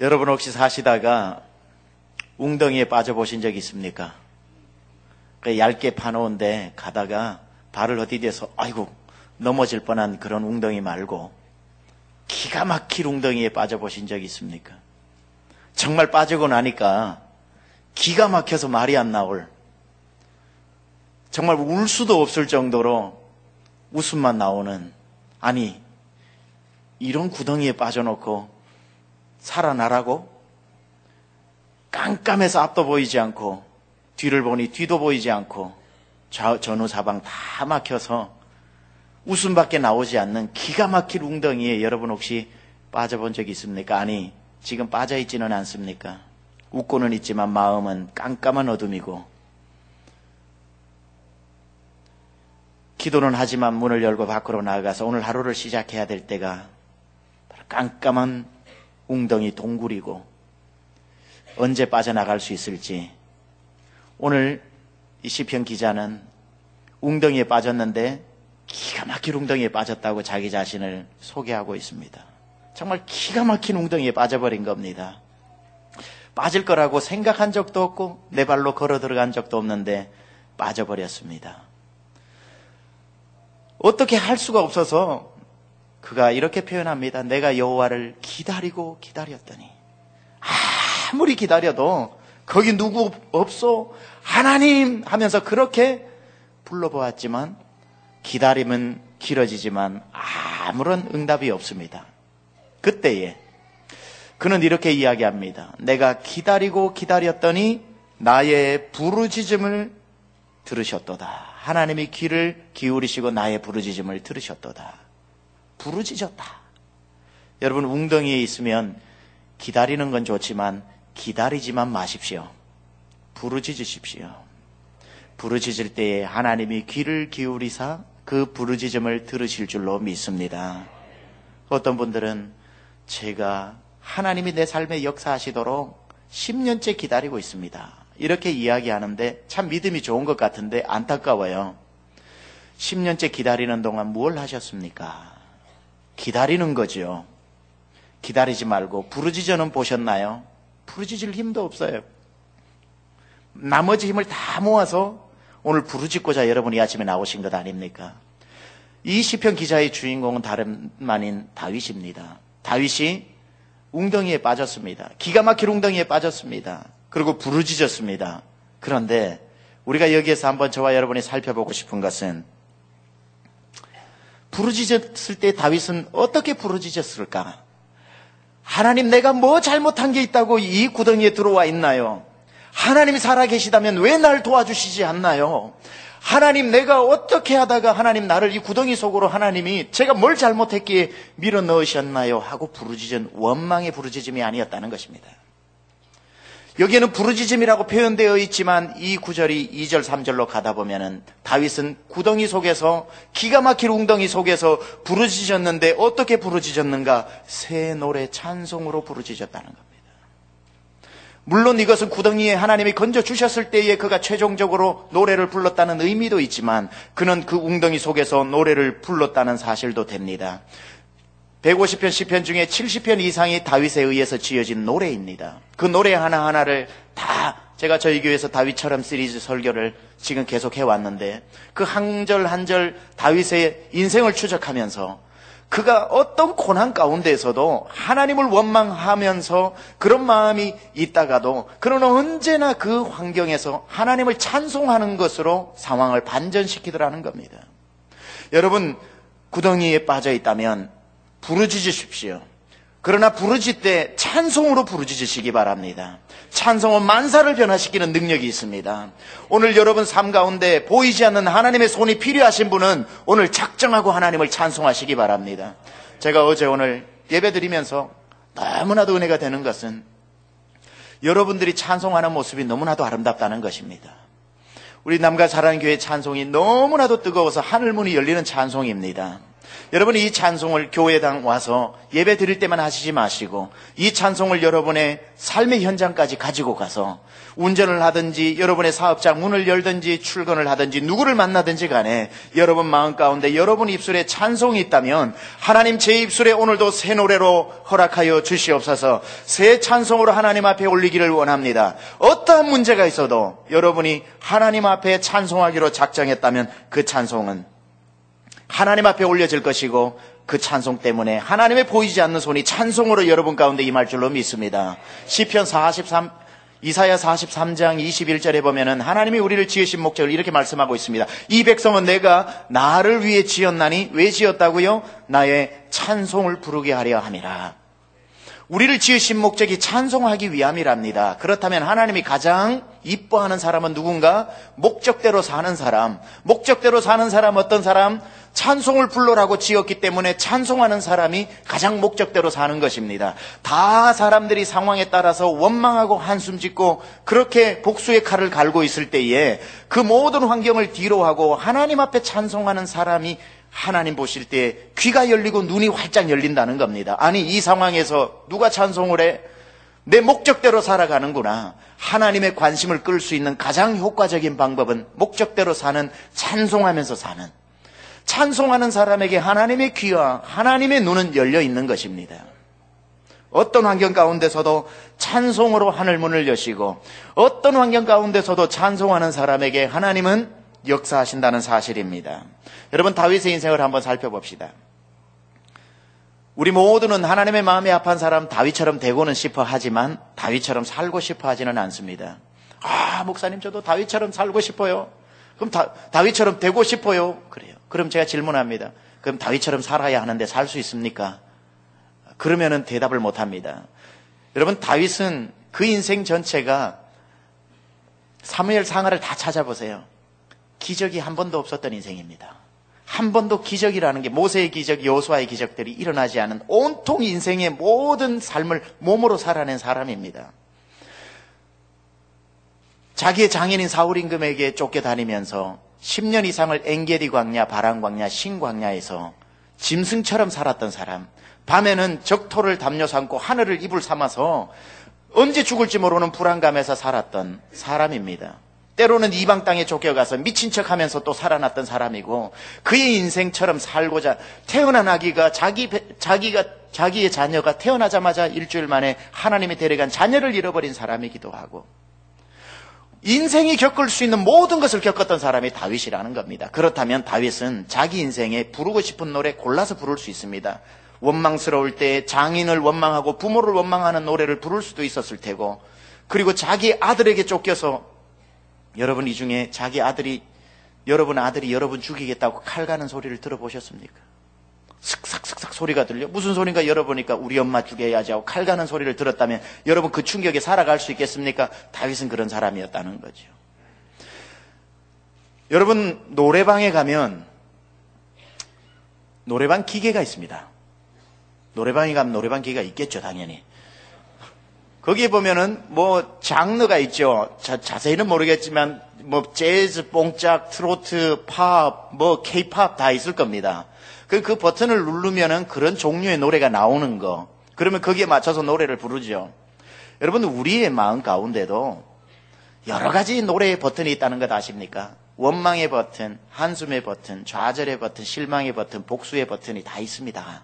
여러분 혹시 사시다가 웅덩이에 빠져보신 적 있습니까? 그 얇게 파놓은데 가다가 발을 어디 대서 아이고 넘어질 뻔한 그런 웅덩이 말고 기가 막힐 웅덩이에 빠져보신 적 있습니까? 정말 빠지고 나니까 기가 막혀서 말이 안 나올 정말 울 수도 없을 정도로 웃음만 나오는 아니 이런 구덩이에 빠져놓고 살아나라고 깜깜해서 앞도 보이지 않고 뒤를 보니 뒤도 보이지 않고 좌, 전후 사방 다 막혀서 웃음밖에 나오지 않는 기가 막힐 웅덩이에 여러분 혹시 빠져본 적 있습니까? 아니 지금 빠져 있지는 않습니까? 웃고는 있지만 마음은 깜깜한 어둠이고 기도는 하지만 문을 열고 밖으로 나가서 오늘 하루를 시작해야 될 때가 깜깜한 웅덩이 동굴이고 언제 빠져나갈 수 있을지 오늘 이 시편 기자는 웅덩이에 빠졌는데 기가 막힌 웅덩이에 빠졌다고 자기 자신을 소개하고 있습니다. 정말 기가 막힌 웅덩이에 빠져버린 겁니다. 빠질 거라고 생각한 적도 없고 내 발로 걸어 들어간 적도 없는데 빠져버렸습니다. 어떻게 할 수가 없어서 그가 이렇게 표현합니다. 내가 여호와를 기다리고 기다렸더니 아무리 기다려도 거기 누구 없어 하나님 하면서 그렇게 불러보았지만 기다림은 길어지지만 아무런 응답이 없습니다. 그때에 그는 이렇게 이야기합니다. 내가 기다리고 기다렸더니 나의 부르짖음을 들으셨도다. 하나님이 귀를 기울이시고 나의 부르짖음을 들으셨도다. 부르짖었다. 여러분 웅덩이에 있으면 기다리는 건 좋지만 기다리지만 마십시오. 부르짖으십시오. 부르짖을 때에 하나님이 귀를 기울이사 그 부르짖음을 들으실 줄로 믿습니다. 어떤 분들은 제가 하나님이 내 삶에 역사하시도록 10년째 기다리고 있습니다. 이렇게 이야기하는데 참 믿음이 좋은 것 같은데 안타까워요. 10년째 기다리는 동안 무엇 하셨습니까? 기다리는 거죠. 기다리지 말고 부르짖어는 보셨나요? 부르짖을 힘도 없어요. 나머지 힘을 다 모아서 오늘 부르짖고자 여러분이 아침에 나오신 것 아닙니까? 이 시편 기자의 주인공은 다름 아닌 다윗입니다. 다윗이 웅덩이에 빠졌습니다. 기가 막힐 웅덩이에 빠졌습니다. 그리고 부르짖었습니다. 그런데 우리가 여기에서 한번 저와 여러분이 살펴보고 싶은 것은 부르짖었을 때 다윗은 어떻게 부르짖었을까? 하나님 내가 뭐 잘못한 게 있다고 이 구덩이에 들어와 있나요? 하나님이 살아계시다면 왜 날 도와주시지 않나요? 하나님 내가 어떻게 하다가 하나님 나를 이 구덩이 속으로 하나님이 제가 뭘 잘못했기에 밀어 넣으셨나요? 하고 부르짖은 원망의 부르짖음이 아니었다는 것입니다. 여기에는 부르짖음이라고 표현되어 있지만 이 구절이 2절 3절로 가다 보면은 다윗은 구덩이 속에서 기가 막힐 웅덩이 속에서 부르짖었는데 어떻게 부르짖었는가? 새 노래 찬송으로 부르짖었다는 겁니다. 물론 이것은 구덩이에 하나님이 건져 주셨을 때에 그가 최종적으로 노래를 불렀다는 의미도 있지만 그는 그 웅덩이 속에서 노래를 불렀다는 사실도 됩니다. 150편 시편 중에 70편 이상이 다윗에 의해서 지어진 노래입니다. 그 노래 하나하나를 다 제가 저희 교회에서 다윗처럼 시리즈 설교를 지금 계속 해왔는데 그 한 절 한 절 다윗의 인생을 추적하면서 그가 어떤 고난 가운데에서도 하나님을 원망하면서 그런 마음이 있다가도 그는 언제나 그 환경에서 하나님을 찬송하는 것으로 상황을 반전시키더라는 겁니다. 여러분 구덩이에 빠져 있다면 부르짖으십시오. 그러나 부르짖 때 찬송으로 부르짖으시기 바랍니다. 찬송은 만사를 변화시키는 능력이 있습니다. 오늘 여러분 삶 가운데 보이지 않는 하나님의 손이 필요하신 분은 오늘 작정하고 하나님을 찬송하시기 바랍니다. 제가 어제 오늘 예배 드리면서 너무나도 은혜가 되는 것은 여러분들이 찬송하는 모습이 너무나도 아름답다는 것입니다. 우리 남가 사랑교회 찬송이 너무나도 뜨거워서 하늘문이 열리는 찬송입니다. 여러분 이 찬송을 교회당 와서 예배 드릴 때만 하시지 마시고 이 찬송을 여러분의 삶의 현장까지 가지고 가서 운전을 하든지 여러분의 사업장 문을 열든지 출근을 하든지 누구를 만나든지 간에 여러분 마음 가운데 여러분 입술에 찬송이 있다면 하나님 제 입술에 오늘도 새 노래로 허락하여 주시옵소서 새 찬송으로 하나님 앞에 올리기를 원합니다. 어떠한 문제가 있어도 여러분이 하나님 앞에 찬송하기로 작정했다면 그 찬송은 하나님 앞에 올려질 것이고 그 찬송 때문에 하나님의 보이지 않는 손이 찬송으로 여러분 가운데 임할 줄로 믿습니다. 시편 43 이사야 43장 21절에 보면은 하나님이 우리를 지으신 목적을 이렇게 말씀하고 있습니다. 이 백성은 내가 나를 위해 지었나니 왜 지었다고요? 나의 찬송을 부르게 하려 함이라. 우리를 지으신 목적이 찬송하기 위함이랍니다. 그렇다면 하나님이 가장 이뻐하는 사람은 누군가? 목적대로 사는 사람. 목적대로 사는 사람 어떤 사람? 찬송을 불러라고 지었기 때문에 찬송하는 사람이 가장 목적대로 사는 것입니다. 다 사람들이 상황에 따라서 원망하고 한숨 짓고 그렇게 복수의 칼을 갈고 있을 때에 그 모든 환경을 뒤로하고 하나님 앞에 찬송하는 사람이 하나님 보실 때 귀가 열리고 눈이 활짝 열린다는 겁니다. 아니, 이 상황에서 누가 찬송을 해? 내 목적대로 살아가는구나. 하나님의 관심을 끌 수 있는 가장 효과적인 방법은 목적대로 사는 찬송하면서 사는 찬송하는 사람에게 하나님의 귀와 하나님의 눈은 열려 있는 것입니다. 어떤 환경 가운데서도 찬송으로 하늘 문을 여시고 어떤 환경 가운데서도 찬송하는 사람에게 하나님은 역사하신다는 사실입니다. 여러분 다윗의 인생을 한번 살펴봅시다. 우리 모두는 하나님의 마음에 합한 사람 다윗처럼 되고는 싶어 하지만 다윗처럼 살고 싶어 하지는 않습니다. 아, 목사님 저도 다윗처럼 살고 싶어요. 그럼 다, 다윗처럼 되고 싶어요. 그래요. 그럼 제가 질문합니다. 그럼 다윗처럼 살아야 하는데 살 수 있습니까? 그러면은 대답을 못 합니다. 여러분, 다윗은 그 인생 전체가 사무엘 상하를 다 찾아보세요. 기적이 한 번도 없었던 인생입니다. 한 번도 기적이라는 게 모세의 기적, 여호수아의 기적들이 일어나지 않은 온통 인생의 모든 삶을 몸으로 살아낸 사람입니다. 자기의 장인인 사울 임금에게 쫓겨다니면서 10년 이상을 엥게리 광야, 바람 광야, 신 광야에서 짐승처럼 살았던 사람. 밤에는 적토를 담요 삼고 하늘을 이불 삼아서 언제 죽을지 모르는 불안감에서 살았던 사람입니다. 때로는 이방 땅에 쫓겨가서 미친 척 하면서 또 살아났던 사람이고 그의 인생처럼 살고자 태어난 아기가 자기, 자기가, 자기의 자녀가 태어나자마자 일주일 만에 하나님이 데려간 자녀를 잃어버린 사람이기도 하고 인생이 겪을 수 있는 모든 것을 겪었던 사람이 다윗이라는 겁니다. 그렇다면 다윗은 자기 인생에 부르고 싶은 노래 골라서 부를 수 있습니다. 원망스러울 때 장인을 원망하고 부모를 원망하는 노래를 부를 수도 있었을 테고, 그리고 자기 아들에게 쫓겨서 여러분 이 중에 자기 아들이 여러분 아들이 여러분 죽이겠다고 칼 가는 소리를 들어보셨습니까? 슥삭슥삭 소리가 들려. 무슨 소리인가 열어보니까 우리 엄마 죽여야지 하고 칼 가는 소리를 들었다면 여러분 그 충격에 살아갈 수 있겠습니까? 다윗은 그런 사람이었다는 거죠. 여러분 노래방에 가면 노래방 기계가 있습니다. 노래방에 가면 노래방 기계가 있겠죠, 당연히. 거기에 보면은 뭐 장르가 있죠. 자, 자세히는 모르겠지만 뭐 재즈, 뽕짝, 트로트, 팝, 뭐 케이팝 다 있을 겁니다. 그, 그 버튼을 누르면은 그런 종류의 노래가 나오는 거. 그러면 거기에 맞춰서 노래를 부르죠. 여러분, 우리의 마음 가운데도 여러 가지 노래의 버튼이 있다는 것 아십니까? 원망의 버튼, 한숨의 버튼, 좌절의 버튼, 실망의 버튼, 복수의 버튼이 다 있습니다.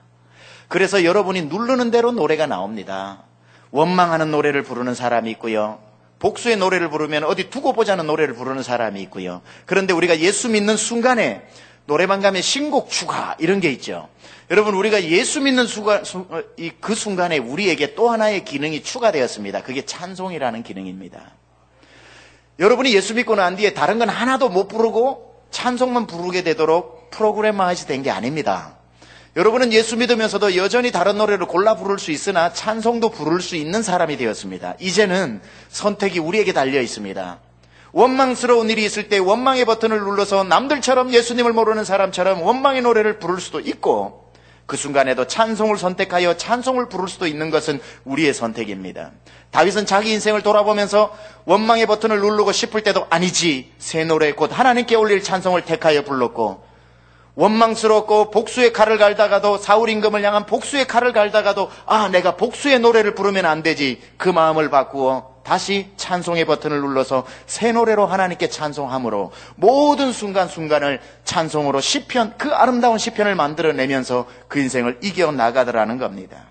그래서 여러분이 누르는 대로 노래가 나옵니다. 원망하는 노래를 부르는 사람이 있고요. 복수의 노래를 부르면 어디 두고 보자는 노래를 부르는 사람이 있고요. 그런데 우리가 예수 믿는 순간에 노래방 가면 신곡 추가 이런 게 있죠. 여러분 우리가 예수 믿는 수, 어, 그 순간에 우리에게 또 하나의 기능이 추가되었습니다. 그게 찬송이라는 기능입니다. 여러분이 예수 믿고 난 뒤에 다른 건 하나도 못 부르고 찬송만 부르게 되도록 프로그램화해서 된게 아닙니다. 여러분은 예수 믿으면서도 여전히 다른 노래를 골라 부를 수 있으나 찬송도 부를 수 있는 사람이 되었습니다. 이제는 선택이 우리에게 달려 있습니다. 원망스러운 일이 있을 때 원망의 버튼을 눌러서 남들처럼 예수님을 모르는 사람처럼 원망의 노래를 부를 수도 있고 그 순간에도 찬송을 선택하여 찬송을 부를 수도 있는 것은 우리의 선택입니다. 다윗은 자기 인생을 돌아보면서 원망의 버튼을 누르고 싶을 때도 아니지 새 노래 곧 하나님께 올릴 찬송을 택하여 불렀고 원망스럽고 복수의 칼을 갈다가도 사울 임금을 향한 복수의 칼을 갈다가도 아 내가 복수의 노래를 부르면 안 되지 그 마음을 바꾸어 다시 찬송의 버튼을 눌러서 새 노래로 하나님께 찬송함으로 모든 순간순간을 찬송으로 시편 그 아름다운 시편을 만들어내면서 그 인생을 이겨 나가더라는 겁니다.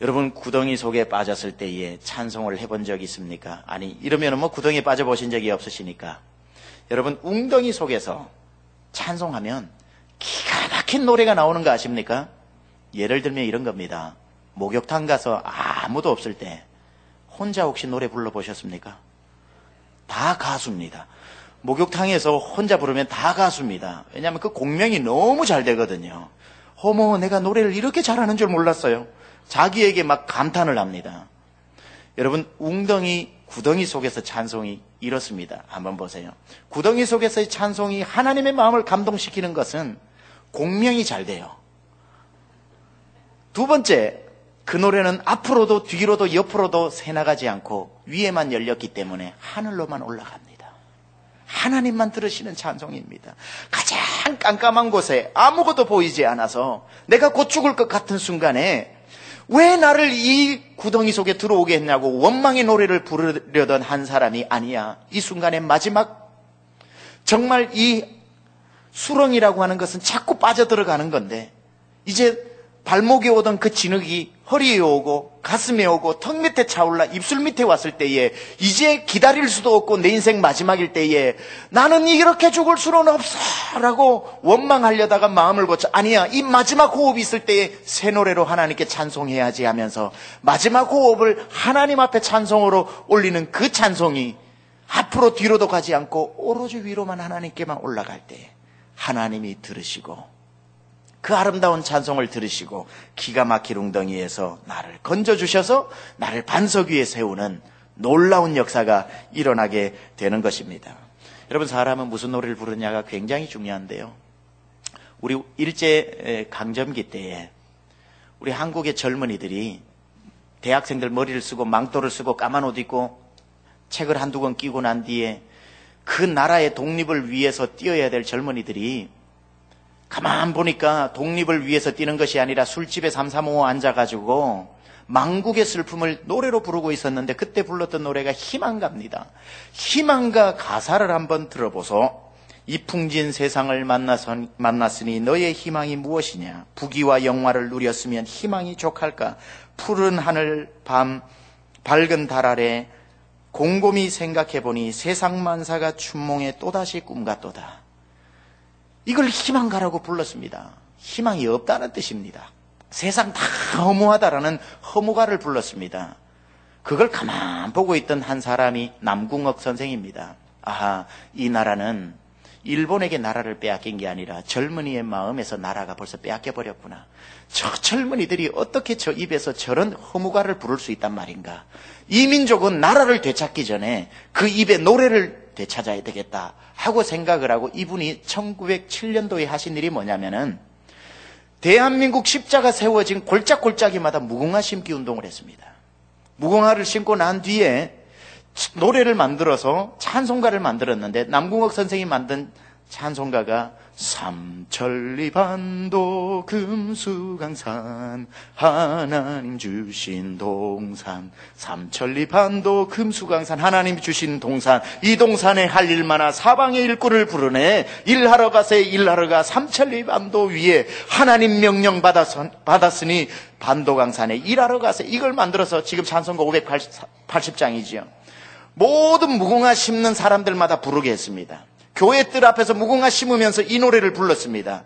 여러분 구덩이 속에 빠졌을 때에 찬송을 해본 적 있습니까? 아니 이러면 뭐 구덩이에 빠져 보신 적이 없으시니까 여러분 웅덩이 속에서 찬송하면 기가 막힌 노래가 나오는 거 아십니까? 예를 들면 이런 겁니다. 목욕탕 가서 아무도 없을 때 혼자 혹시 노래 불러보셨습니까? 다 가수입니다. 목욕탕에서 혼자 부르면 다 가수입니다. 왜냐하면 그 공명이 너무 잘 되거든요. 어머, 내가 노래를 이렇게 잘하는 줄 몰랐어요. 자기에게 막 감탄을 합니다. 여러분, 웅덩이, 구덩이 속에서 찬송이 이렇습니다. 한번 보세요. 구덩이 속에서의 찬송이 하나님의 마음을 감동시키는 것은 공명이 잘 돼요. 두 번째, 그 노래는 앞으로도 뒤로도 옆으로도 새나가지 않고 위에만 열렸기 때문에 하늘로만 올라갑니다. 하나님만 들으시는 찬송입니다. 가장 깜깜한 곳에 아무것도 보이지 않아서 내가 곧 죽을 것 같은 순간에 왜 나를 이 구덩이 속에 들어오게 했냐고 원망의 노래를 부르려던 한 사람이 아니야. 이 순간의 마지막 정말 이 수렁이라고 하는 것은 자꾸 빠져들어가는 건데 이제 발목에 오던 그 진흙이 허리에 오고 가슴에 오고 턱 밑에 차올라 입술 밑에 왔을 때에 이제 기다릴 수도 없고 내 인생 마지막일 때에 나는 이렇게 죽을 수는 없어 라고 원망하려다가 마음을 고쳐 아니야 이 마지막 호흡이 있을 때에 새 노래로 하나님께 찬송해야지 하면서 마지막 호흡을 하나님 앞에 찬송으로 올리는 그 찬송이 앞으로 뒤로도 가지 않고 오로지 위로만 하나님께만 올라갈 때 하나님이 들으시고 그 아름다운 찬송을 들으시고 기가 막힐 웅덩이에서 나를 건져주셔서 나를 반석 위에 세우는 놀라운 역사가 일어나게 되는 것입니다. 여러분, 사람은 무슨 노래를 부르냐가 굉장히 중요한데요. 우리 일제 강점기 때에 우리 한국의 젊은이들이 대학생들 머리를 쓰고 망토를 쓰고 까만 옷 입고 책을 한두 권 끼고 난 뒤에 그 나라의 독립을 위해서 뛰어야 될 젊은이들이 가만 보니까 독립을 위해서 뛰는 것이 아니라 술집에 삼삼오오 앉아가지고 망국의 슬픔을 노래로 부르고 있었는데 그때 불렀던 노래가 희망가입니다. 희망가 가사를 한번 들어보소. 이 풍진 세상을 만났으니 너의 희망이 무엇이냐? 부귀와 영화를 누렸으면 희망이 족할까? 푸른 하늘 밤 밝은 달 아래 곰곰이 생각해보니 세상 만사가 춘몽에 또다시 꿈 같도다. 이걸 희망가라고 불렀습니다. 희망이 없다는 뜻입니다. 세상 다 허무하다라는 허무가를 불렀습니다. 그걸 가만 보고 있던 한 사람이 남궁옥 선생입니다. 아하, 이 나라는 일본에게 나라를 빼앗긴 게 아니라 젊은이의 마음에서 나라가 벌써 빼앗겨 버렸구나. 저 젊은이들이 어떻게 저 입에서 저런 허무가를 부를 수 있단 말인가? 이 민족은 나라를 되찾기 전에 그 입에 노래를 되찾아야 되겠다 하고 생각을 하고 이분이 1907년도에 하신 일이 뭐냐면은 대한민국 십자가 세워진 골짝골짜기마다 무궁화 심기 운동을 했습니다. 무궁화를 심고 난 뒤에 노래를 만들어서 찬송가를 만들었는데 남궁옥 선생이 만든 찬송가가 삼천리반도 금수강산 하나님 주신 동산. 삼천리반도 금수강산 하나님 주신 동산. 이 동산에 할 일마나 사방의 일꾼을 부르네. 일하러 가세 일하러 가. 삼천리반도 위에 하나님 명령 받았으니 반도강산에 일하러 가세. 이걸 만들어서 지금 찬송가 580장이지요 모든 무궁화 심는 사람들마다 부르게 했습니다 교회 뜰 앞에서 무궁화 심으면서 이 노래를 불렀습니다.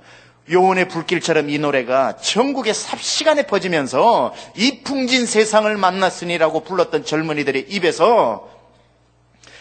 요원의 불길처럼 이 노래가 전국에 삽시간에 퍼지면서 이 풍진 세상을 만났으니라고 불렀던 젊은이들의 입에서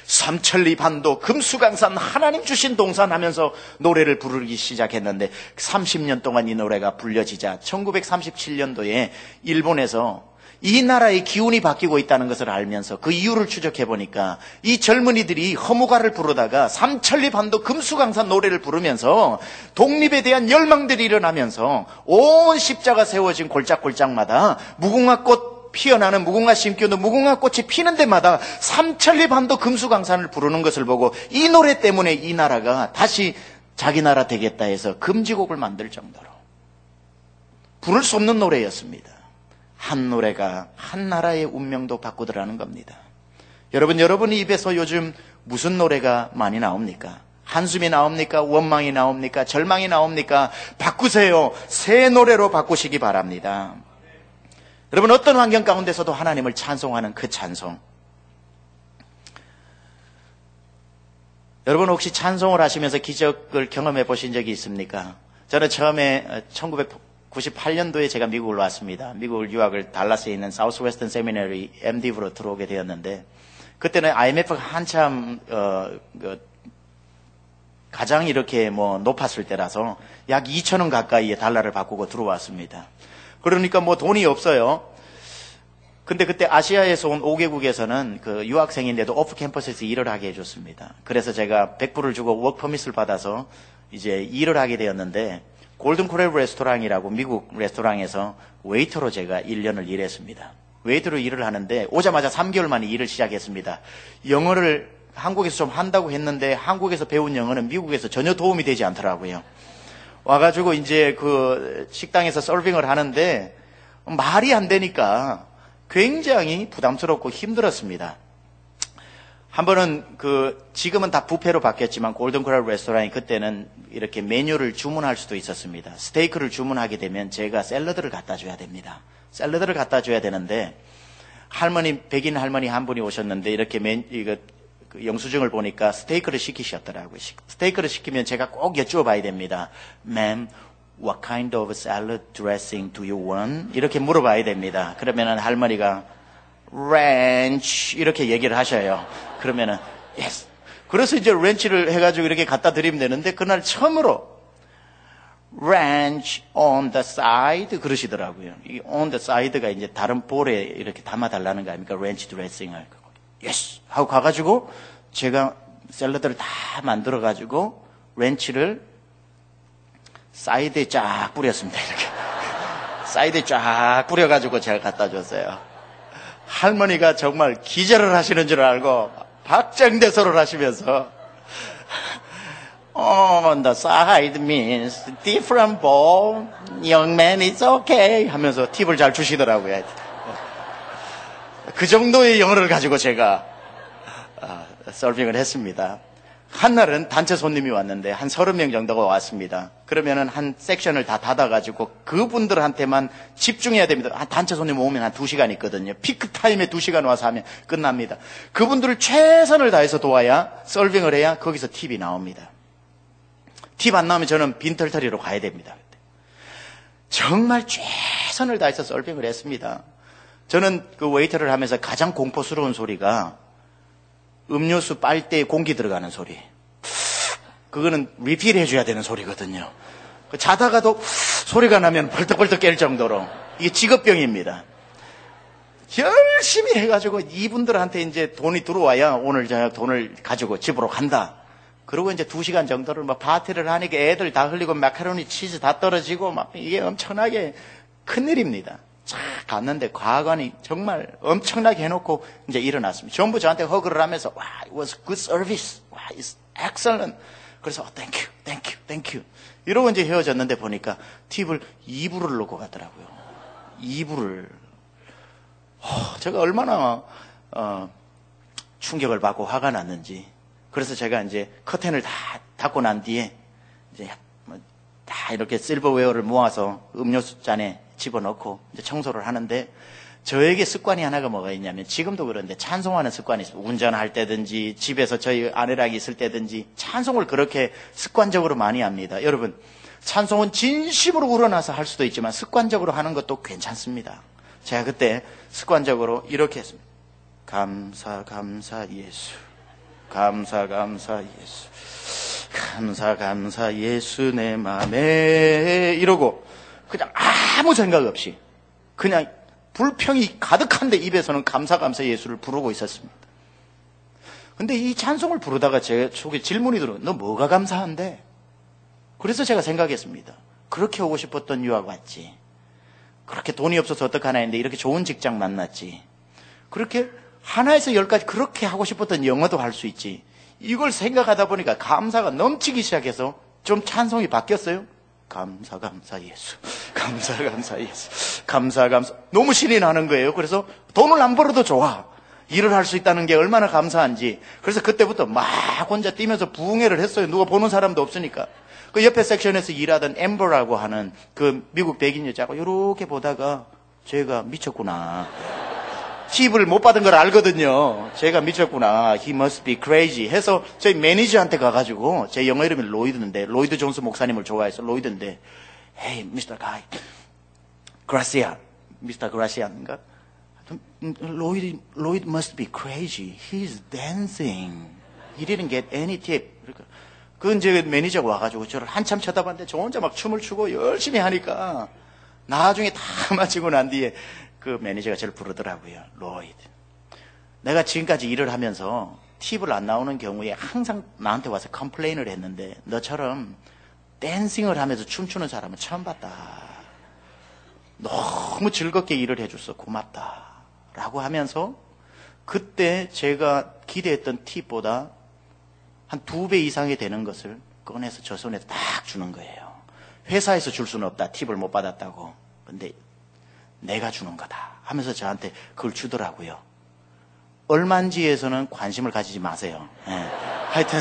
삼천리 반도 금수강산 하나님 주신 동산 하면서 노래를 부르기 시작했는데 30년 동안 이 노래가 불려지자 1937년도에 일본에서 이 나라의 기운이 바뀌고 있다는 것을 알면서 그 이유를 추적해 보니까 이 젊은이들이 허무가를 부르다가 삼천리 반도 금수강산 노래를 부르면서 독립에 대한 열망들이 일어나면서 온 십자가 세워진 골짝골짝마다 무궁화꽃 피어나는 무궁화 심기도 무궁화 꽃이 피는 데마다 삼천리 반도 금수강산을 부르는 것을 보고 이 노래 때문에 이 나라가 다시 자기 나라 되겠다 해서 금지곡을 만들 정도로 부를 수 없는 노래였습니다. 한 노래가 한 나라의 운명도 바꾸더라는 겁니다. 여러분, 여러분 입에서 요즘 무슨 노래가 많이 나옵니까? 한숨이 나옵니까? 원망이 나옵니까? 절망이 나옵니까? 바꾸세요. 새 노래로 바꾸시기 바랍니다. 여러분, 어떤 환경 가운데서도 하나님을 찬송하는 그 찬송. 여러분 혹시 찬송을 하시면서 기적을 경험해 보신 적이 있습니까? 저는 처음에 1998년도에 제가 미국을 왔습니다. 미국을 유학을 달라스에 있는 Southwestern Seminary MDiv로 들어오게 되었는데 그때는 IMF가 한참 어, 그 가장 이렇게 뭐 높았을 때라서 약 2천 원 가까이의 달러를 바꾸고 들어왔습니다. 그러니까 뭐 돈이 없어요. 근데 그때 아시아에서 온 5개국에서는 그 유학생인데도 off campus에서 일을 하게 해줬습니다. 그래서 제가 100불을 주고 워크 퍼밋을 받아서 이제 일을 하게 되었는데 Golden Corral 레스토랑이라고 미국 레스토랑에서 웨이터로 제가 1년을 일했습니다. 웨이터로 일을 하는데 오자마자 3개월 만에 일을 시작했습니다. 영어를 한국에서 좀 한다고 했는데 한국에서 배운 영어는 미국에서 전혀 도움이 되지 않더라고요. 와가지고 이제 그 식당에서 서빙을 하는데 말이 안 되니까 굉장히 부담스럽고 힘들었습니다. 한 번은 그 지금은 다 부페로 바뀌었지만 골든 코랄 레스토랑이 그때는 이렇게 메뉴를 주문할 수도 있었습니다. 스테이크를 주문하게 되면 제가 샐러드를 갖다 줘야 됩니다. 샐러드를 갖다 줘야 되는데 할머니 백인 할머니 한 분이 오셨는데 이렇게 메, 이거 그 영수증을 보니까 스테이크를 시키셨더라고요. 스테이크를 시키면 제가 꼭 여쭈어봐야 됩니다. Ma'am, What kind of salad dressing do you want? 이렇게 물어봐야 됩니다. 그러면은 할머니가 ranch 이렇게 얘기를 하셔요. 그러면은 yes. 그래서 이제 렌치를 해가지고 이렇게 갖다 드리면 되는데 그날 처음으로 ranch on the side 그러시더라고요. 이 on the side가 이제 다른 볼에 이렇게 담아달라는 거 아닙니까? 렌치 드레싱을. yes 하고 가가지고 제가 샐러드를 다 만들어가지고 렌치를 사이드에 쫙 뿌렸습니다. 이렇게. 사이드에 쫙 뿌려가지고 제가 갖다 줬어요. 할머니가 정말 기절을 하시는 줄 알고 박정대소를 하시면서 On the side means different bowl. Young man, it's okay. 하면서 팁을 잘 주시더라고요. 그 정도의 영어를 가지고 제가 서빙을 했습니다. 한 날은 단체 손님이 왔는데 한 서른 명 정도가 왔습니다. 그러면은 한 섹션을 다 닫아가지고 그분들한테만 집중해야 됩니다. 단체 손님 오면 한 두 시간 있거든요. peak time에 두 시간 와서 하면 끝납니다. 그분들을 최선을 다해서 도와야 서빙을 해야 거기서 팁이 나옵니다. 팁 안 나오면 저는 빈털터리로 가야 됩니다. 정말 최선을 다해서 서빙을 했습니다. 저는 그 웨이터를 하면서 가장 공포스러운 소리가 음료수 빨대에 공기 들어가는 소리. 그거는 리필 해줘야 되는 소리거든요. 그 자다가도 소리가 나면 벌떡벌떡 깰 정도로 이게 직업병입니다. 열심히 해가지고 이분들한테 이제 돈이 들어와야 오늘 저녁 돈을 가지고 집으로 간다. 그리고 이제 두 시간 정도를 막 파티를 하니까 애들 다 흘리고 마카로니 치즈 다 떨어지고 막 이게 엄청나게 큰일입니다. 쫙 갔는데 과관이 정말 엄청나게 해놓고 이제 일어났습니다. 전부 저한테 허그를 하면서 와, it was good service. 와, it's excellent. 그래서 어, thank you, thank you, thank you. 이러고 이제 헤어졌는데 보니까 팁을 2불을 놓고 가더라고요. 2불을. 어, 제가 얼마나 어, 충격을 받고 화가 났는지. 그래서 제가 이제 커튼을 다 닫고 난 뒤에 이제 다 이렇게 실버웨어를 모아서 음료수 잔에 집어넣고 청소를 하는데 저에게 습관이 하나가 뭐가 있냐면 지금도 그런데 찬송하는 습관이 있어요. 운전할 때든지 집에서 저희 아내랑 있을 때든지 찬송을 그렇게 습관적으로 많이 합니다. 여러분 찬송은 진심으로 우러나서 할 수도 있지만 습관적으로 하는 것도 괜찮습니다. 제가 그때 습관적으로 이렇게 했습니다. 감사 감사 예수 감사 감사 예수 감사 감사 예수 내 맘에 이러고 그냥 아무 생각 없이 그냥 불평이 가득한데 입에서는 감사 감사 예수를 부르고 있었습니다. 근데 이 찬송을 부르다가 제 속에 질문이 들어. 너 뭐가 감사한데? 그래서 제가 생각했습니다. 그렇게 오고 싶었던 유학 왔지. 그렇게 돈이 없어서 어떡하나 했는데 이렇게 좋은 직장 만났지. 그렇게 하나에서 열까지 그렇게 하고 싶었던 영어도 할 수 있지. 이걸 생각하다 보니까 감사가 넘치기 시작해서 좀 찬송이 바뀌었어요? 감사, 감사, 예수. 감사, 감사, 예수. 감사, 감사. 너무 신이 나는 거예요. 그래서 돈을 안 벌어도 좋아. 일을 할 수 있다는 게 얼마나 감사한지. 그래서 그때부터 막 혼자 뛰면서 부흥회를 했어요. 누가 보는 사람도 없으니까. 그 옆에 섹션에서 일하던 엠버라고 하는 그 미국 백인 여자가 이렇게 보다가 쟤가 미쳤구나. 팁을 못 받은 걸 알거든요. 쟤가 미쳤구나. He must be crazy. 해서 저희 매니저한테 가가지고 제 영어 이름이 로이드인데 로이드 존스 목사님을 좋아해서 로이드인데 Hey, Mr. Guy. Gracia. Mr. Gracia인가? Lloyd, Lloyd must be crazy. He's dancing. He didn't get any tip. 그러니까 그 이제 매니저가 와가지고 저를 한참 쳐다봤는데 저 혼자 막 춤을 추고 열심히 하니까 나중에 다 마치고 난 뒤에 그 매니저가 저를 부르더라고요. 로이드. 내가 지금까지 일을 하면서 팁을 안 나오는 경우에 항상 나한테 와서 complain을 했는데 너처럼 dancing을 하면서 춤추는 사람은 처음 봤다. 너무 즐겁게 일을 해줘서 고맙다. 라고 하면서 그때 제가 기대했던 팁보다 한 두 배 이상이 되는 것을 꺼내서 저 손에 딱 주는 거예요. 회사에서 줄 수는 없다. 팁을 못 받았다고. 근데 내가 주는 거다. 하면서 저한테 그걸 주더라고요. 얼만지에서는 관심을 가지지 마세요. 네. 하여튼,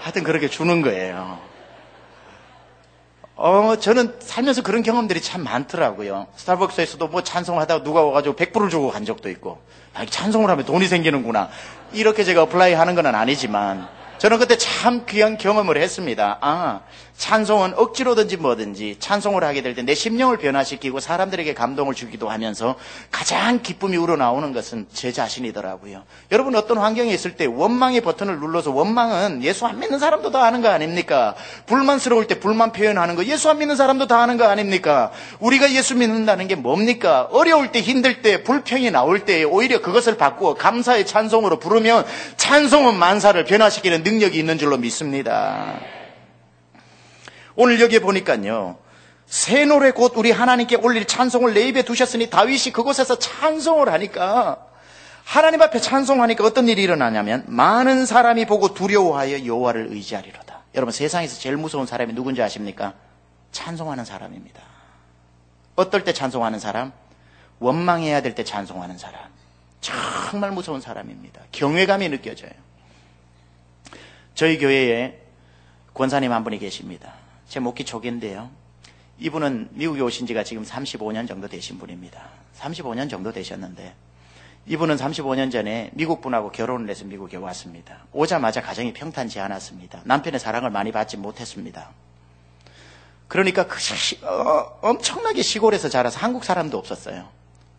하여튼 그렇게 주는 거예요. 어, 저는 살면서 그런 경험들이 참 많더라고요. 스타벅스에서도 뭐 찬송하다가 누가 와가지고 100불을 주고 간 적도 있고, 아, 찬송을 하면 돈이 생기는구나. 이렇게 제가 apply 하는 건 아니지만, 저는 그때 참 귀한 경험을 했습니다. 아, 찬송은 억지로든지 뭐든지 찬송을 하게 될 때 내 심령을 변화시키고 사람들에게 감동을 주기도 하면서 가장 기쁨이 우러나오는 것은 제 자신이더라고요. 여러분 어떤 환경에 있을 때 원망의 버튼을 눌러서 원망은 예수 안 믿는 사람도 다 하는 거 아닙니까? 불만스러울 때 불만 표현하는 거 예수 안 믿는 사람도 다 하는 거 아닙니까? 우리가 예수 믿는다는 게 뭡니까? 어려울 때 힘들 때 불평이 나올 때 오히려 그것을 바꾸어 감사의 찬송으로 부르면 찬송은 만사를 변화시키는 능력이 있는 줄로 믿습니다. 오늘 여기에 보니까요. 새 노래 곧 우리 하나님께 올릴 찬송을 내 입에 두셨으니 다윗이 그곳에서 찬송을 하니까 하나님 앞에 찬송하니까 어떤 일이 일어나냐면 많은 사람이 보고 두려워하여 여호와를 의지하리로다. 여러분 세상에서 제일 무서운 사람이 누군지 아십니까? 찬송하는 사람입니다. 어떨 때 찬송하는 사람? 원망해야 될 때 찬송하는 사람. 정말 무서운 사람입니다. 경외감이 느껴져요. 저희 교회에 권사님 한 분이 계십니다. 제 목기 초기인데요. 이분은 미국에 오신 지가 지금 35년 정도 되신 분입니다. 35년 정도 되셨는데 이분은 35년 전에 미국 분하고 결혼을 해서 미국에 왔습니다. 오자마자 가정이 평탄치 않았습니다. 남편의 사랑을 많이 받지 못했습니다. 그러니까 그 시, 어, 엄청나게 시골에서 자라서 한국 사람도 없었어요.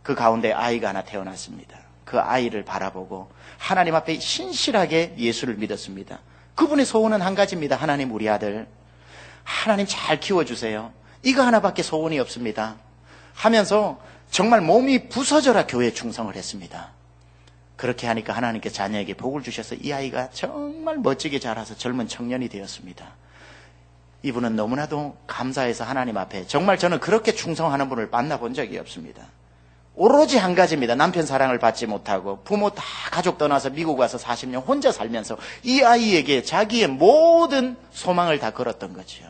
그 가운데 아이가 하나 태어났습니다. 그 아이를 바라보고 하나님 앞에 신실하게 예수를 믿었습니다. 그분의 소원은 한 가지입니다. 하나님 우리 아들 하나님 잘 키워주세요. 이거 하나밖에 소원이 없습니다. 하면서 정말 몸이 부서져라 교회에 충성을 했습니다. 그렇게 하니까 하나님께 자녀에게 복을 주셔서 이 아이가 정말 멋지게 자라서 젊은 청년이 되었습니다. 이분은 너무나도 감사해서 하나님 앞에 정말 저는 그렇게 충성하는 분을 만나본 적이 없습니다. 오로지 한 가지입니다. 남편 사랑을 받지 못하고 부모 다 가족 떠나서 미국 와서 40년 혼자 살면서 이 아이에게 자기의 모든 소망을 다 걸었던 거죠.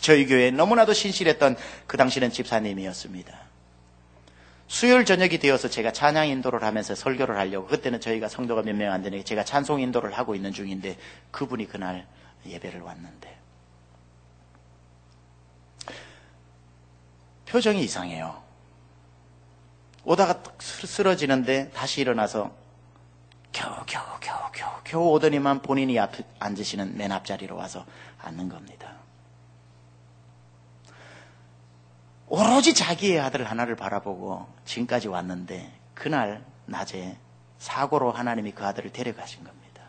저희 교회에 너무나도 신실했던 그 당시는 집사님이었습니다. 수요일 저녁이 되어서 제가 찬양 인도를 하면서 설교를 하려고 그때는 저희가 성도가 몇 명 안 되니까 제가 찬송 인도를 하고 있는 중인데 그분이 그날 예배를 왔는데 표정이 이상해요. 오다가 쓰러지는데 다시 일어나서 겨우 겨우 겨우 겨우 겨우 오더니만 본인이 앞, 앉으시는 맨 앞자리로 와서 앉는 겁니다. 오로지 자기의 아들 하나를 바라보고 지금까지 왔는데 그날 낮에 사고로 하나님이 그 아들을 데려가신 겁니다.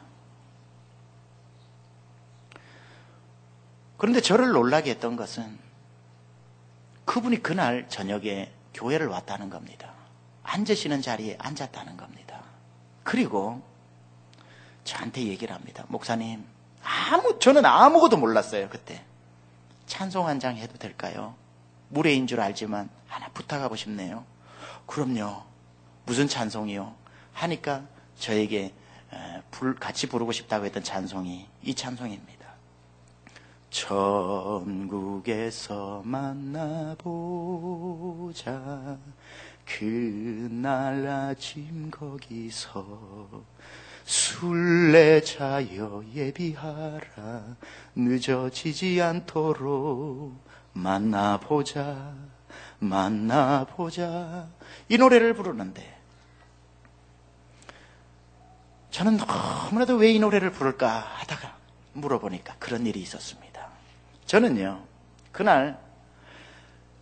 그런데 저를 놀라게 했던 것은 그분이 그날 저녁에 교회를 왔다는 겁니다. 앉으시는 자리에 앉았다는 겁니다. 그리고 저한테 얘기를 합니다. 목사님, 아무, 저는 아무것도 몰랐어요, 그때. 찬송 한 장 해도 될까요? 무례인 줄 알지만 하나 부탁하고 싶네요. 그럼요. 무슨 찬송이요? 하니까 저에게 같이 부르고 싶다고 했던 찬송이 이 찬송입니다. 천국에서 만나보자 그날 아침 거기서 술래자여 예비하라 늦어지지 않도록 만나보자 만나보자 이 노래를 부르는데 저는 너무나도 왜 이 노래를 부를까 하다가 물어보니까 그런 일이 있었습니다. 저는요, 그날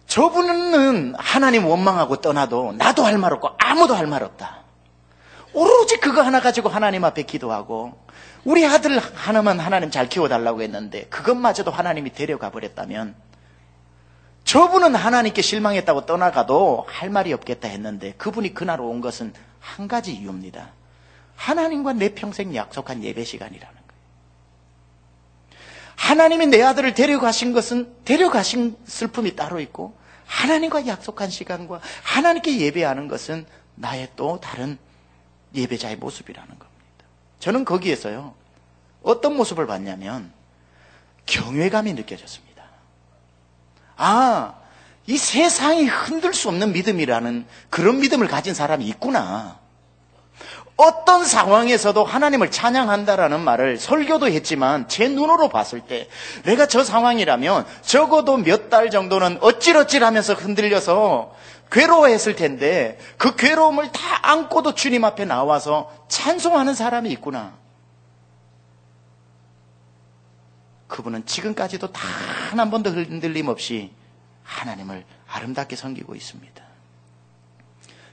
저분은 하나님 원망하고 떠나도 나도 할 말 없고 아무도 할 말 없다. 오로지 그거 하나 가지고 하나님 앞에 기도하고 우리 아들 하나만 하나님 잘 키워달라고 했는데 그것마저도 하나님이 데려가 버렸다면 저분은 하나님께 실망했다고 떠나가도 할 말이 없겠다 했는데 그분이 그날 온 것은 한 가지 이유입니다. 하나님과 내 평생 약속한 예배 시간이라는 거예요. 하나님이 내 아들을 데려가신 것은 데려가신 슬픔이 따로 있고 하나님과 약속한 시간과 하나님께 예배하는 것은 나의 또 다른 예배자의 모습이라는 겁니다. 저는 거기에서요, 어떤 모습을 봤냐면, 경외감이 느껴졌습니다. 아, 이 세상이 흔들 수 없는 믿음이라는 그런 믿음을 가진 사람이 있구나. 어떤 상황에서도 하나님을 찬양한다라는 말을 설교도 했지만 제 눈으로 봤을 때 내가 저 상황이라면 적어도 몇 달 정도는 어찔어찔 하면서 흔들려서 괴로워했을 텐데 그 괴로움을 다 안고도 주님 앞에 나와서 찬송하는 사람이 있구나. 그분은 지금까지도 단 한 번도 흔들림 없이 하나님을 아름답게 섬기고 있습니다.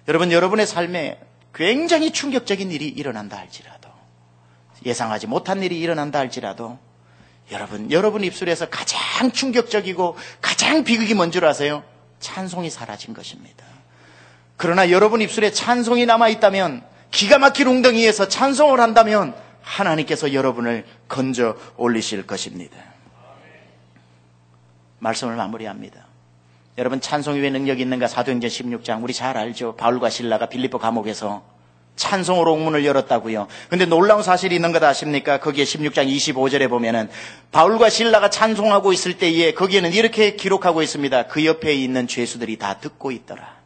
여러분, 여러분의 삶에 굉장히 충격적인 일이 일어난다 할지라도, 예상하지 못한 일이 일어난다 할지라도, 여러분, 여러분 입술에서 가장 충격적이고 가장 비극이 뭔 줄 아세요? 찬송이 사라진 것입니다. 그러나 여러분 입술에 찬송이 남아 있다면, 기가 막힌 웅덩이에서 찬송을 한다면, 하나님께서 여러분을 건져 올리실 것입니다. 말씀을 마무리합니다. 여러분 찬송이 왜 능력이 있는가 사도행전 16장 우리 잘 알죠. 바울과 신라가 빌리포 감옥에서 찬송으로 옥문을 열었다고요. 근데 놀라운 사실이 있는 것 아십니까? 거기에 16장 25절에 보면은 바울과 신라가 찬송하고 있을 때에 거기에는 이렇게 기록하고 있습니다. 그 옆에 있는 죄수들이 다 듣고 있더라.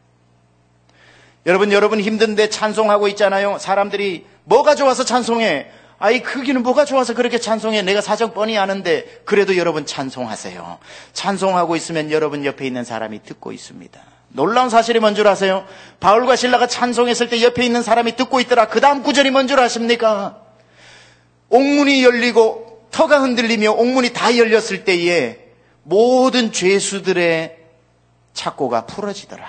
여러분 여러분 힘든데 찬송하고 있잖아요. 사람들이 뭐가 좋아서 찬송해? 아이 크기는 뭐가 좋아서 그렇게 찬송해 내가 사정 뻔히 아는데 그래도 여러분 찬송하세요. 찬송하고 있으면 여러분 옆에 있는 사람이 듣고 있습니다. 놀라운 사실이 뭔 줄 아세요? 바울과 신라가 찬송했을 때 옆에 있는 사람이 듣고 있더라. 그 다음 구절이 뭔 줄 아십니까? 옥문이 열리고 터가 흔들리며 옥문이 다 열렸을 때에 모든 죄수들의 착고가 풀어지더라.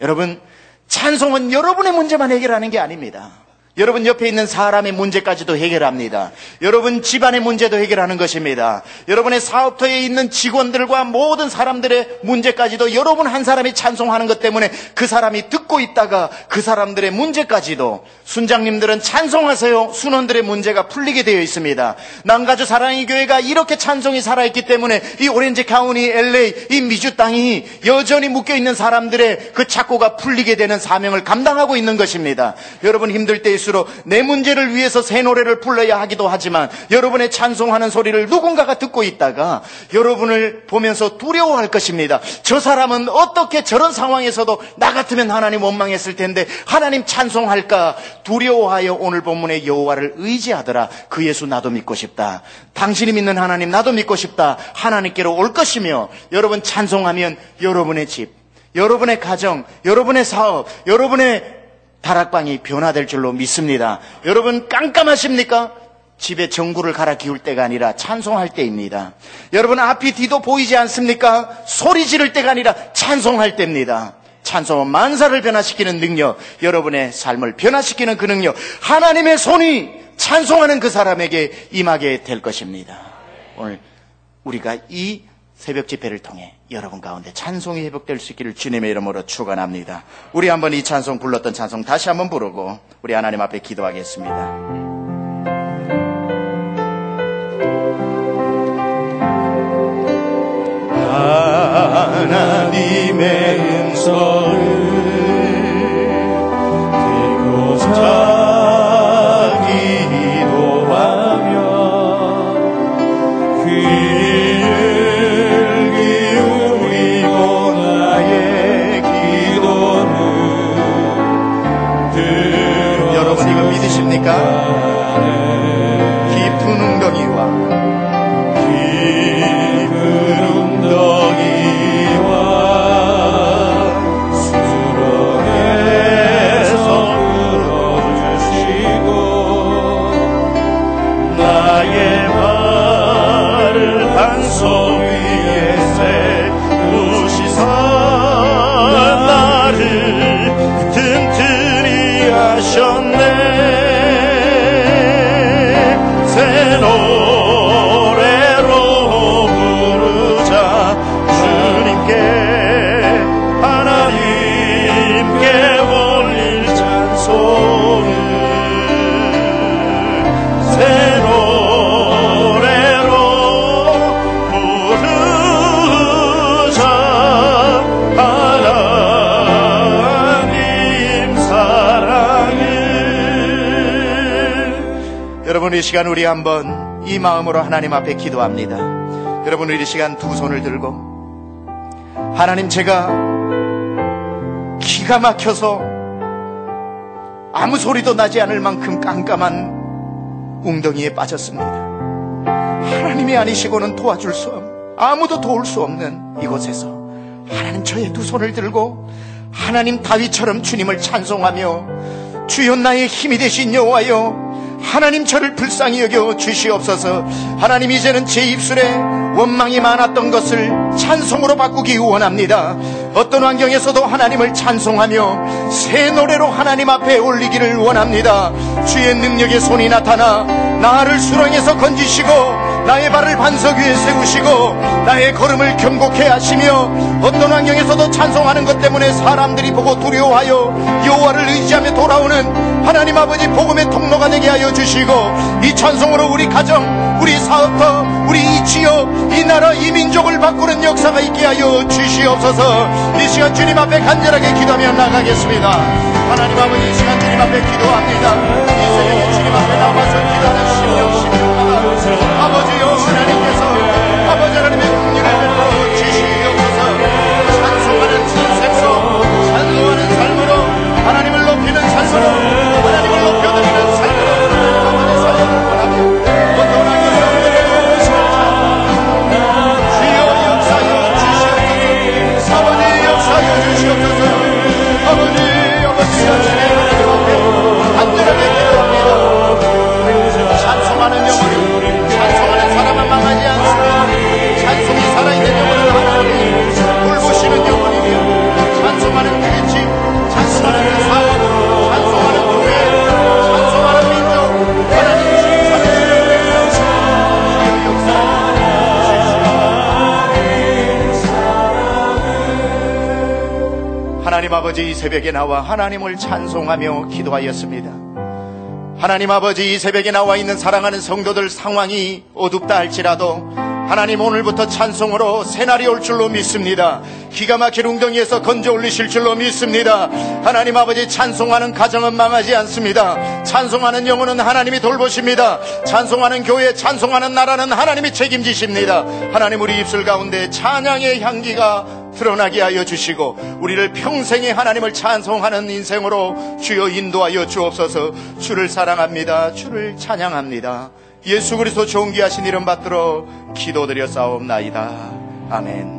여러분, 찬송은 여러분의 문제만 해결하는 게 아닙니다. 여러분 옆에 있는 사람의 문제까지도 해결합니다. 여러분 집안의 문제도 해결하는 것입니다. 여러분의 사업터에 있는 직원들과 모든 사람들의 문제까지도 여러분 한 사람이 찬송하는 것 때문에 그 사람이 듣고 있다가 그 사람들의 문제까지도 순장님들은 찬송하세요. 순원들의 문제가 풀리게 되어 있습니다. 남가주 사랑의 교회가 이렇게 찬송이 살아있기 때문에 이 오렌지 카운티 LA 이 미주 땅이 여전히 묶여 있는 사람들의 그 착고가 풀리게 되는 사명을 감당하고 있는 것입니다. 여러분 힘들 때에 갈수록 내 문제를 위해서 새 노래를 불러야 하기도 하지만 여러분의 찬송하는 소리를 누군가가 듣고 있다가 여러분을 보면서 두려워할 것입니다. 저 사람은 어떻게 저런 상황에서도 나 같으면 하나님 원망했을 텐데 하나님 찬송할까 두려워하여 오늘 본문의 여호와를 의지하더라. 그 예수 나도 믿고 싶다. 당신이 믿는 하나님 나도 믿고 싶다. 하나님께로 올 것이며 여러분 찬송하면 여러분의 집 여러분의 가정, 여러분의 사업, 여러분의 다락방이 변화될 줄로 믿습니다. 여러분 깜깜하십니까? 집에 전구를 갈아 기울 때가 아니라 찬송할 때입니다. 여러분 앞이 뒤도 보이지 않습니까? 소리 지를 때가 아니라 찬송할 때입니다. 찬송은 만사를 변화시키는 능력, 여러분의 삶을 변화시키는 그 능력, 하나님의 손이 찬송하는 그 사람에게 임하게 될 것입니다. 오늘 우리가 이 새벽 집회를 통해 여러분 가운데 찬송이 회복될 수 있기를 주님의 이름으로 축원합니다. 우리 한번 이 찬송 불렀던 찬송 다시 한번 부르고 우리 하나님 앞에 기도하겠습니다. 하나님의 음성을 듣고자 어 여러분 이 시간 우리 한번 이 마음으로 하나님 앞에 기도합니다. 여러분 이 시간 두 손을 들고 하나님 제가 기가 막혀서 아무 소리도 나지 않을 만큼 깜깜한 웅덩이에 빠졌습니다. 하나님이 아니시고는 도와줄 수 없, 아무도 도울 수 없는 이곳에서 하나님 저의 두 손을 들고 하나님 다윗처럼 주님을 찬송하며 주여 나의 힘이 되신 여호와여 하나님 저를 불쌍히 여겨 주시옵소서 하나님 이제는 제 입술에 원망이 많았던 것을 찬송으로 바꾸기 원합니다. 어떤 환경에서도 하나님을 찬송하며 새 노래로 하나님 앞에 올리기를 원합니다. 주의 능력의 손이 나타나 나를 수렁에서 건지시고 나의 발을 반석 위에 세우시고 나의 걸음을 경고케 하시며 어떤 환경에서도 찬송하는 것 때문에 사람들이 보고 두려워하여 여호와를 의지하며 돌아오는 하나님 아버지 복음의 통로가 되게 하여 주시고 이 찬송으로 우리 가정 우리 사업터 우리 이 지역 이 나라 이 민족을 바꾸는 역사가 있게 하여 주시옵소서. 이 시간 주님 앞에 간절하게 기도하며 나가겠습니다. 하나님 아버지 이 시간 주님 앞에 기도합니다. 이 새벽에 주님 앞에 나와서 기도하는 심령 심령마다 아버지여 하나님께서 아버지 이 새벽에 나와 하나님을 찬송하며 기도하였습니다 하나님 아버지 이 새벽에 나와 있는 사랑하는 성도들 상황이 어둡다 할지라도 하나님 오늘부터 찬송으로 새날이 올 줄로 믿습니다. 기가 막힐 웅덩이에서 건져 올리실 줄로 믿습니다. 하나님 아버지 찬송하는 가정은 망하지 않습니다. 찬송하는 영혼은 하나님이 돌보십니다. 찬송하는 교회, 찬송하는 나라는 하나님이 책임지십니다. 하나님 우리 입술 가운데 찬양의 향기가 드러나게 하여 주시고 우리를 평생에 하나님을 찬송하는 인생으로 주여 인도하여 주옵소서 주를 사랑합니다. 주를 찬양합니다. 예수 그리스도 존귀하신 이름 받들어 기도드려 싸움나이다. 아멘.